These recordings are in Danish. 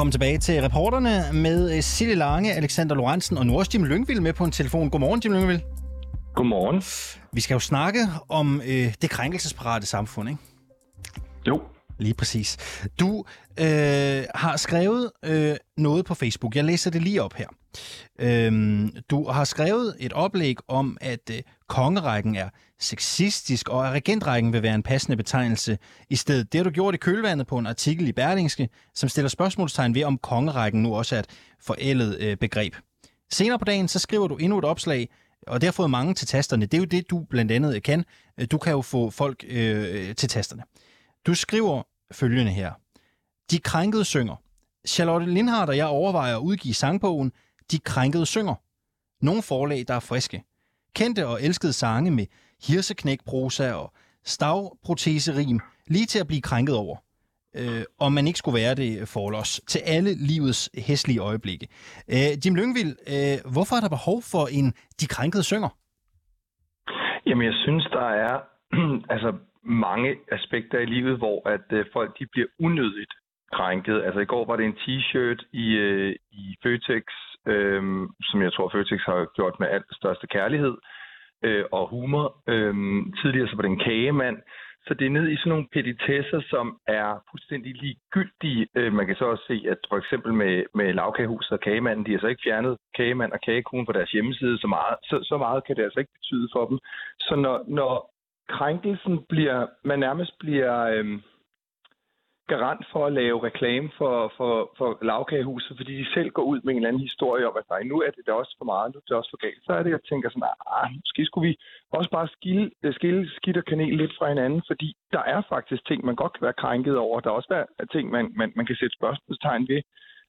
Velkommen tilbage til reporterne med Sille Lange, Alexander Lorentzen og også Jim Lyngvild med på en telefon. Godmorgen, Jim Lyngvild. Godmorgen. Vi skal jo snakke om øh, det krænkelsesparate samfund, ikke? Jo. Lige præcis. Du øh, har skrevet øh, noget på Facebook. Jeg læser det lige op her. Øhm, du har skrevet et oplæg om, at øh, kongerækken er sexistisk, og at regentrækken vil være en passende betegnelse i stedet. Det har du gjort i kølvandet på en artikel i Berlingske, som stiller spørgsmålstegn ved, om kongerækken nu også er et forældet øh, begreb. Senere på dagen, så skriver du endnu et opslag, og det har fået mange til tasterne. Det er jo det, du blandt andet øh, kan. Øh, du kan jo få folk øh, øh, til tasterne. Du skriver følgende her. De krænkede synger. Charlotte Lindhardt og jeg overvejer at udgive sangbogen de krænkede synger. Nogle forlag, der er friske. Kendte og elskede sange med hirseknækprosa og stavproteserim, lige til at blive krænket over. Øh, om man ikke skulle være det for til alle livets hæslige øjeblikke. Øh, Jim Lyngvild, øh, hvorfor er der behov for en De krænkede synger? Jamen, jeg synes, der er altså mange aspekter i livet, hvor at øh, folk de bliver unødigt krænket. Altså i går var det en t-shirt i, øh, i Føtex, øh, som jeg tror Føtex har gjort med alt største kærlighed øh, og humor. Øh, tidligere så var det en kagemand. Så det er ned i sådan nogle petitesser, som er fuldstændig ligegyldige. Øh, man kan så også se, at for eksempel med, med lavkagehuset og kagemanden, de har så ikke fjernet kagemand og kagekone fra deres hjemmeside så meget. Så, så meget kan det altså ikke betyde for dem. Så når, når krænkelsen bliver, man nærmest bliver øh, garant for at lave reklame for, for, for lavkagehuset, fordi de selv går ud med en eller anden historie om, at nej, nu er det da også for meget, nu er det også for galt. Så er det, jeg tænker sådan, ah, ah måske skulle vi også bare skille, øh, skille skidt og kanel lidt fra hinanden, fordi der er faktisk ting, man godt kan være krænket over. Der er også er ting, man, man, man kan sætte spørgsmålstegn ved.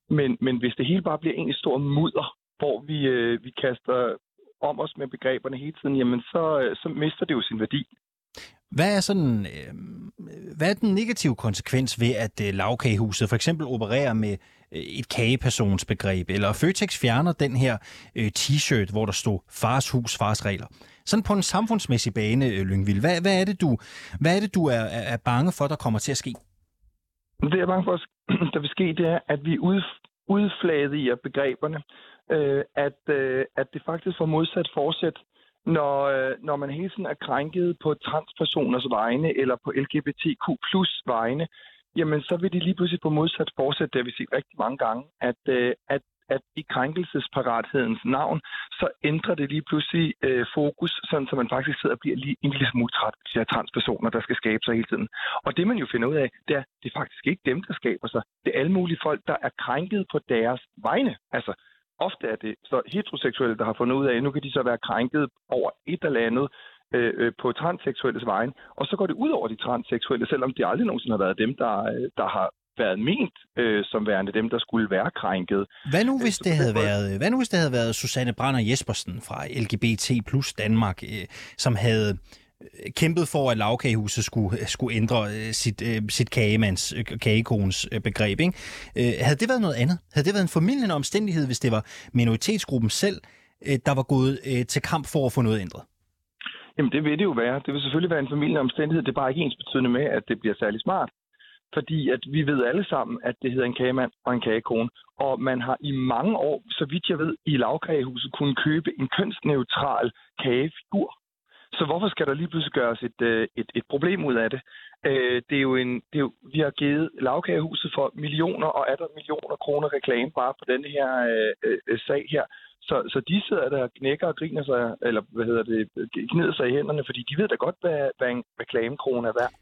Men, men hvis det hele bare bliver en stor mudder, hvor vi, øh, vi kaster om os med begreberne hele tiden, jamen så, øh, så mister det jo sin værdi. Hvad er sådan, øh, hvad er den negative konsekvens ved, at øh, lavkagehuset for eksempel opererer med øh, et kagepersonsbegreb, eller Føtex fjerner den her øh, t-shirt, hvor der stod fars hus, fars regler? Sådan på en samfundsmæssig bane, øh, Lyngvild, hvad, hvad, er det, du, hvad er det, du er, er bange for, der kommer til at ske? Det, jeg er bange for, der vil ske, det er, at vi ud, udflaget i begreberne, øh, at, øh, at det faktisk får modsat forsæt når, øh, når man hele tiden er krænket på transpersoners vegne eller på LGBTQ plus vegne, jamen så vil de lige pludselig på modsat fortsætte, det har vi set rigtig mange gange, at, øh, at at i krænkelsesparathedens navn, så ændrer det lige pludselig øh, fokus, sådan så man faktisk sidder og bliver lige en lille smule træt af de transpersoner, der skal skabe sig hele tiden. Og det man jo finder ud af, det er, det er faktisk ikke dem, der skaber sig. Det er alle mulige folk, der er krænket på deres vegne. Altså, ofte er det så heteroseksuelle, der har fundet ud af, nu kan de så være krænket over et eller andet øh, øh på transseksuelles vejen, og så går det ud over de transseksuelle, selvom de aldrig nogensinde har været dem, der, øh, der har været ment øh, som værende dem, der skulle være krænket. Hvad nu, hvis det havde været, hvad nu, hvis det havde været Susanne Brander Jespersen fra LGBT plus Danmark, øh, som havde kæmpet for, at lavkagehuset skulle, skulle ændre øh, sit, øh, sit kagemands, øh, kagekones øh, begreb. Ikke? Havde det været noget andet? Havde det været en formidlende omstændighed, hvis det var minoritetsgruppen selv, der var gået til kamp for at få noget ændret? Jamen det vil det jo være. Det vil selvfølgelig være en formidlende omstændighed. Det er bare ikke ens betydende med, at det bliver særlig smart. Fordi at vi ved alle sammen, at det hedder en kagemand og en kagekone. Og man har i mange år, så vidt jeg ved, i lavkagehuset kunne købe en kønsneutral kagefigur så hvorfor skal der lige pludselig gøres et, øh, et, et problem ud af det? Øh, det er jo en, det er jo, vi har givet lavkagehuset for millioner og er der millioner kroner reklame bare på den her øh, øh, sag her. Så, så de sidder der og knækker og griner sig, eller hvad hedder det, gnider sig i hænderne, fordi de ved da godt, hvad, hvad en reklamekrone er værd.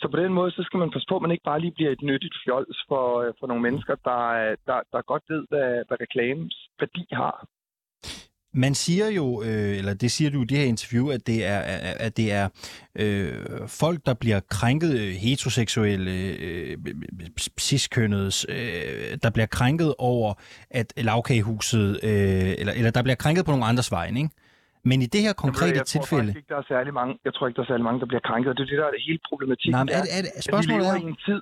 Så på den måde, så skal man passe på, at man ikke bare lige bliver et nyttigt fjols for, øh, for nogle mennesker, der, der, der godt ved, hvad, hvad reklames værdi har. Man siger jo, øh, eller det siger du i det her interview, at det er, at det er øh, folk, der bliver krænket, øh, heteroseksuelle, øh, ciskønnedes, øh, der bliver krænket over, at lavkagehuset, øh, eller, eller der bliver krænket på nogle andres vej, ikke? Men i det her konkrete jeg tror tilfælde... Ikke, der er særlig mange, jeg tror ikke, der er særlig mange, der bliver krænket, og det er det, der er det hele problematikken. Nej, men er, er, er, spørgsmålet er, en tid,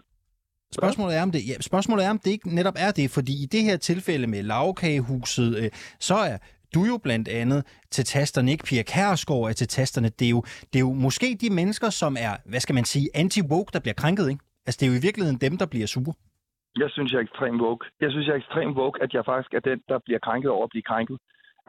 Spørgsmålet er, om det, ja, spørgsmålet er, om det ikke netop er det, fordi i det her tilfælde med lavkagehuset, øh, så er du jo blandt andet til tasterne, ikke Pia Kærsgaard er til tasterne. Det er, jo, det er jo måske de mennesker, som er, hvad skal man sige, anti-woke, der bliver krænket, ikke? Altså, det er jo i virkeligheden dem, der bliver sure. Jeg synes, jeg er ekstremt woke. Jeg synes, jeg er ekstremt woke, at jeg faktisk er den, der bliver krænket over at blive krænket.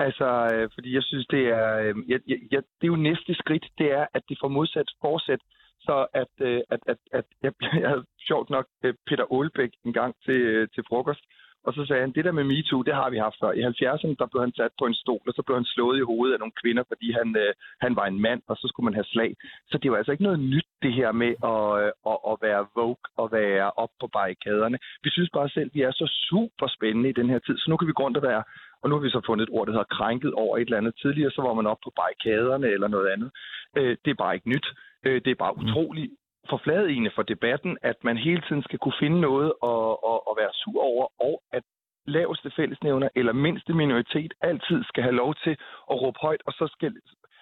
Altså, øh, fordi jeg synes, det er, øh, jeg, jeg, jeg, det er jo næste skridt, det er, at det får modsat forsæt, så at, øh, at, at, at jeg, jeg havde sjovt nok øh, Peter Aalbæk en gang til, øh, til frokost, og så sagde han, det der med MeToo, det har vi haft før. I 70'erne, der blev han sat på en stol, og så blev han slået i hovedet af nogle kvinder, fordi han, øh, han var en mand, og så skulle man have slag. Så det var altså ikke noget nyt, det her med at, øh, at, at være vogue og være op på barrikaderne. Vi synes bare selv, vi er så super spændende i den her tid, så nu kan vi gå rundt og være og nu har vi så fundet et ord, der hedder krænket over et eller andet. Tidligere så var man op på barrikaderne eller noget andet. Øh, det er bare ikke nyt. Øh, det er bare utroligt forfladigende for debatten, at man hele tiden skal kunne finde noget at, at, at være sur over, og at laveste fællesnævner eller mindste minoritet altid skal have lov til at råbe højt, og så skal...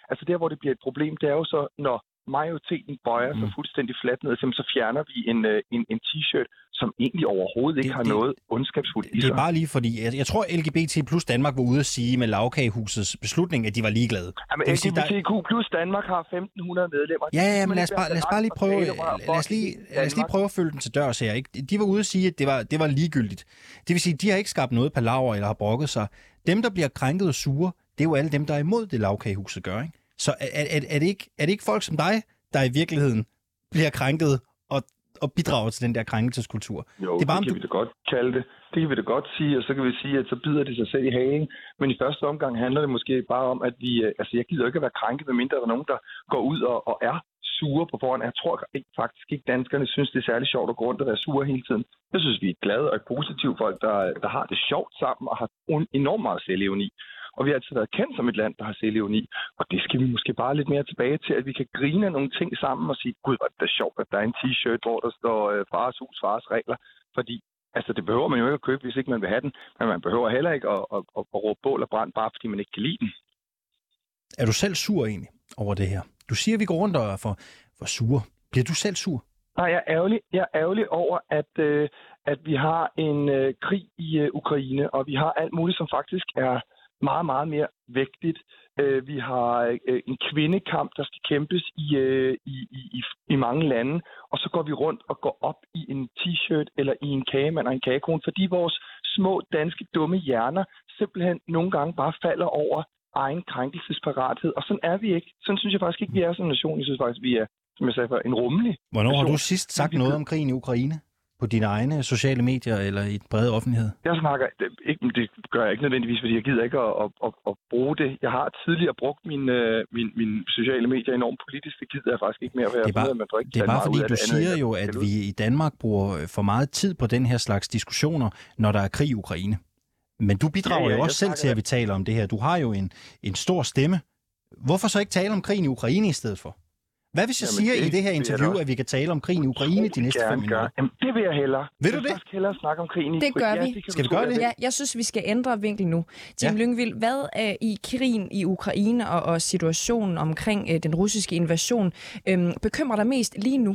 Altså der, hvor det bliver et problem, det er jo så, når majoriteten bøjer mm. sig fuldstændig fladt ned, så fjerner vi en, øh, en, en t-shirt, som egentlig overhovedet ikke det, har det, noget ondskabsfuldt i sig. Det er bare lige fordi, jeg, jeg tror LGBT plus Danmark var ude at sige med lavkagehusets beslutning, at de var ligeglade. Jamen, LGBTQ plus Danmark har 1.500 medlemmer. Ja, ja, men lad os, bare, lad os bare lige prøve, lad os lige, lad os lige prøve at følge den til dørs her. Ikke? De var ude at sige, at det var, det var ligegyldigt. Det vil sige, at de har ikke skabt noget palaver eller har brokket sig. Dem, der bliver krænket og sure, det er jo alle dem, der er imod det lavkagehuset gør. Ikke? Så er, er, er, det ikke, er det ikke folk som dig, der i virkeligheden bliver krænket og, og bidrager til den der krænkelseskultur? Jo, det, er bare, det kan du... vi da godt kalde det. Det kan vi da godt sige, og så kan vi sige, at så bider det sig selv i hagen. Men i første omgang handler det måske bare om, at vi... Øh, altså, jeg gider ikke at være krænket, medmindre der er nogen, der går ud og, og er sure på forhånd. Jeg tror ikke, faktisk ikke, danskerne synes, det er særlig sjovt at gå rundt og være sure hele tiden. Jeg synes, vi er glade og positive folk, der, der har det sjovt sammen og har enormt meget selvevni. Og vi har altid været kendt som et land, der har selvironi. Og det skal vi måske bare lidt mere tilbage til, at vi kan grine nogle ting sammen og sige, gud, hvor er det sjovt, at der er en t-shirt, hvor der står øh, fars hus, fars regler. Fordi altså, det behøver man jo ikke at købe, hvis ikke man vil have den. Men man behøver heller ikke at, at, at, at råbe bål og brand, bare fordi man ikke kan lide den. Er du selv sur egentlig over det her? Du siger, at vi går rundt og er for, for sure. Bliver du selv sur? Nej, jeg er ærgerlig, jeg er ærgerlig over, at, øh, at vi har en øh, krig i øh, Ukraine, og vi har alt muligt, som faktisk er meget, meget mere vægtigt. Øh, vi har øh, en kvindekamp, der skal kæmpes i, øh, i, i, i mange lande, og så går vi rundt og går op i en t-shirt eller i en kagemand og en kagekron, fordi vores små danske dumme hjerner simpelthen nogle gange bare falder over egen krænkelsesparathed, og sådan er vi ikke. Sådan synes jeg faktisk ikke, vi er som nation. Jeg synes faktisk, vi er, som jeg sagde før, en rummelig Hvornår nation. har du sidst sagt noget om krigen i Ukraine? På dine egne sociale medier eller i den brede offentlighed? Jeg snakker, ikke, det gør jeg ikke nødvendigvis, fordi jeg gider ikke at, at, at, at bruge det. Jeg har tidligere brugt mine, øh, mine, mine sociale medier enormt politisk. Det gider jeg faktisk ikke mere, for det er bare, man ikke det er bare fordi, du siger andet, jo, at vi i Danmark bruger for meget tid på den her slags diskussioner, når der er krig i Ukraine. Men du bidrager ja, ja, jo også selv til, at vi taler om det her. Du har jo en, en stor stemme. Hvorfor så ikke tale om krigen i Ukraine i stedet for? Hvad hvis jeg Jamen, siger det, i det her interview, det at vi kan tale om krigen i Ukraine de næste fem minutter? Jamen, det vil jeg hellere. Vil du det? Jeg vil hellere snakke om krigen i Det gør vi. Ja, det skal vi gøre det? Ja, jeg synes, vi skal ændre vinkel nu. Tim ja. Lyngvild, hvad er i krigen i Ukraine og, og situationen omkring øh, den russiske invasion øh, bekymrer dig mest lige nu?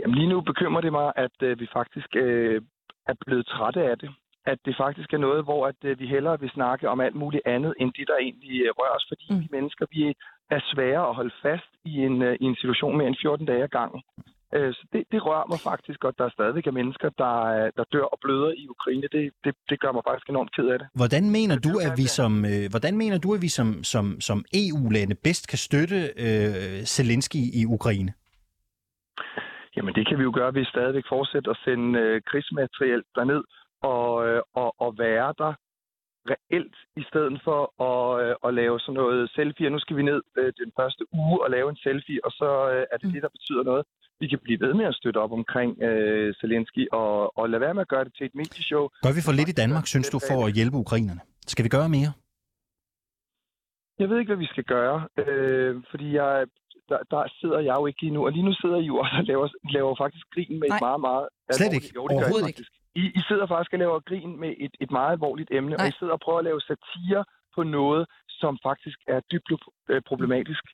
Jamen lige nu bekymrer det mig, at øh, vi faktisk øh, er blevet trætte af det at det faktisk er noget, hvor at, øh, vi hellere vil snakke om alt muligt andet, end det, der egentlig øh, rører os, fordi mm. vi mennesker, vi er svære at holde fast i en, øh, i en situation mere end 14 dage ad gangen. Øh, så det, det rører mig faktisk, og der er stadigvæk er mennesker, der, der dør og bløder i Ukraine. Det, det, det gør mig faktisk enormt ked af det. Hvordan mener du, at vi som, øh, hvordan mener du, at vi som, som, som EU-lande bedst kan støtte øh, Zelensky i Ukraine? Jamen det kan vi jo gøre ved stadigvæk fortsætte at sende øh, krigsmateriel derned og, øh, og, og være der reelt, i stedet for at, øh, at lave sådan noget selfie. nu skal vi ned øh, den første uge og lave en selfie, og så øh, er det mm. det, der betyder noget. Vi kan blive ved med at støtte op omkring øh, Zelensky og, og lade være med at gøre det til et medieshow. Gør vi for lidt i Danmark, synes du, for at hjælpe ukrainerne? Skal vi gøre mere? Jeg ved ikke, hvad vi skal gøre, øh, fordi jeg, der, der sidder jeg jo ikke lige nu, og lige nu sidder I jo og laver, laver faktisk grin med Nej. et meget, meget... Slet ikke. Jo, Overhovedet ikke. I, I sidder faktisk og laver grin med et, et meget alvorligt emne, Nej. og I sidder og prøver at lave satire på noget, som faktisk er dybt øh, problematisk.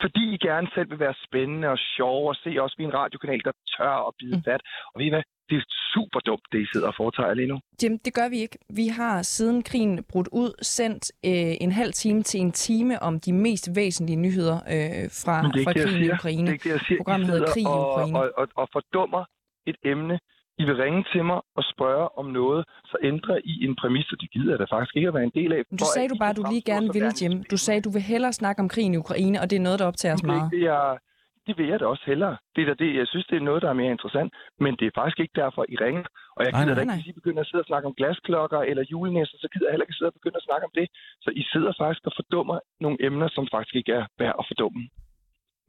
Fordi I gerne selv vil være spændende og sjov og se os ved en radiokanal, der tør at bide mm. fat. Og ved I hvad? Det er super dumt, det I sidder og foretager lige nu. Jim, det gør vi ikke. Vi har siden krigen brudt ud sendt øh, en halv time til en time om de mest væsentlige nyheder øh, fra, fra krigen i Ukraine. Det er ikke det, jeg siger. Programmet hedder Krig i Ukraine. Og, og, og, og fordummer et emne, I vil ringe til mig og spørge om noget, så ændrer I en præmis, og det gider jeg da faktisk ikke at være en del af. Du sagde du bare, at du lige gerne ville, Jim. Du sagde, at du vil hellere snakke om krigen i Ukraine, og det er noget, der optager os meget. Det, er, det vil jeg da også hellere. Det er det, jeg synes, det er noget, der er mere interessant. Men det er faktisk ikke derfor, I ringer. Og jeg gider da ikke, hvis I begynder at sidde og snakke om glasklokker eller julenæsser, så gider jeg heller ikke sidde og begynde at snakke om det. Så I sidder faktisk og fordummer nogle emner, som faktisk ikke er værd at fordumme.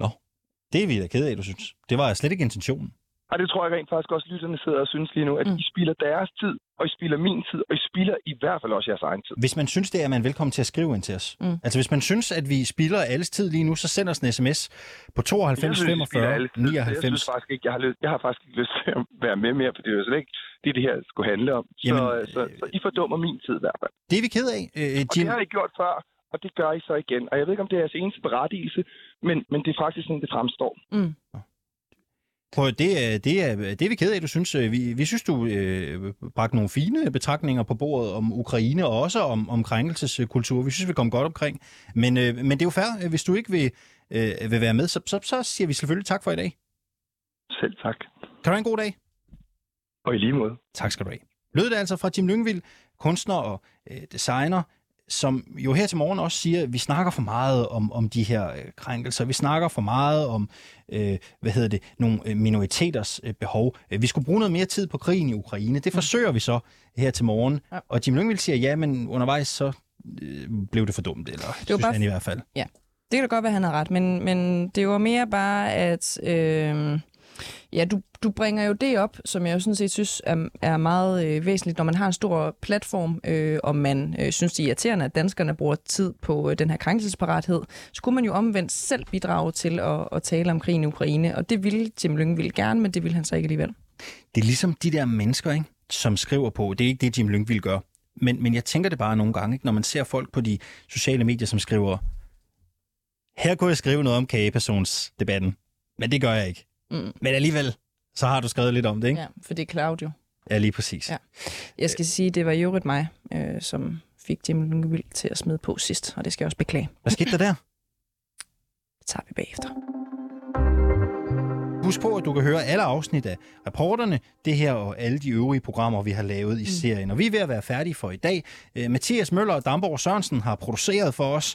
Nå, det er vi da ked af, du synes. Det var slet ikke intentionen. Og det tror jeg rent faktisk også, lytterne sidder og synes lige nu, at mm. I spilder deres tid, og I spilder min tid, og I spilder i hvert fald også jeres egen tid. Hvis man synes, det er, man velkommen til at skrive ind til os. Mm. Altså hvis man synes, at vi spilder alles tid lige nu, så send os en sms på 92 synes, 45 99. Jeg synes faktisk ikke, jeg har, lyst, jeg har faktisk ikke lyst til at være med mere, for det er jo slet ikke det, det her skulle handle om. Så, Jamen, så, så, så I fordummer min tid i hvert fald. Det er vi ked af, øh, Jim. Og det har I gjort før, og det gør I så igen. Og jeg ved ikke, om det er jeres eneste berettigelse, men, men det er faktisk sådan, det fremstår. Mm. Prøv, det, er, det, er, det er vi ked af, du synes. Øh, vi, vi synes, du øh, bragte nogle fine betragtninger på bordet om Ukraine og også om, om krænkelseskultur. Vi synes, vi kom godt omkring. Men, øh, men det er jo fair, hvis du ikke vil, øh, vil være med, så, så, så siger vi selvfølgelig tak for i dag. Selv tak. Kan du have en god dag? Og i lige måde. Tak skal du have. Lød det altså fra Jim Lyngvild, kunstner og øh, designer, som jo her til morgen også siger, at vi snakker for meget om, om de her øh, krænkelser. Vi snakker for meget om, øh, hvad hedder det, nogle øh, minoriteters øh, behov. Vi skulle bruge noget mere tid på krigen i Ukraine. Det mm. forsøger vi så her til morgen. Ja. Og Jim Lyngvild siger, ja, men undervejs så øh, blev det for dumt, eller det var synes bare... han i hvert fald. Ja, det kan da godt være, han har ret, men, men det var mere bare, at... Øh Ja, du, du bringer jo det op, som jeg jo sådan set synes er, er meget øh, væsentligt, når man har en stor platform, øh, og man øh, synes, det er irriterende, at danskerne bruger tid på øh, den her krænkelsesparathed, så kunne man jo omvendt selv bidrage til at, at tale om krigen i Ukraine, og det ville Tim Lyngvild gerne, men det ville han så ikke alligevel. Det er ligesom de der mennesker, ikke, som skriver på, det er ikke det, Jim Lyngvild gør, men, men jeg tænker det bare nogle gange, ikke, når man ser folk på de sociale medier, som skriver, her kunne jeg skrive noget om kagepersonsdebatten, men det gør jeg ikke. Mm. Men alligevel, så har du skrevet lidt om det, ikke? Ja, for det er Claudio. Ja, lige præcis. Ja. Jeg skal sige, det var jo mig, øh, som fik Jim Lyngvild til at smide på sidst, og det skal jeg også beklage. Hvad skete der der? Det tager vi bagefter. Husk på, at du kan høre alle afsnit af reporterne, det her og alle de øvrige programmer, vi har lavet i mm. serien. Og vi er ved at være færdige for i dag. Uh, Mathias Møller og Damborg Sørensen har produceret for os.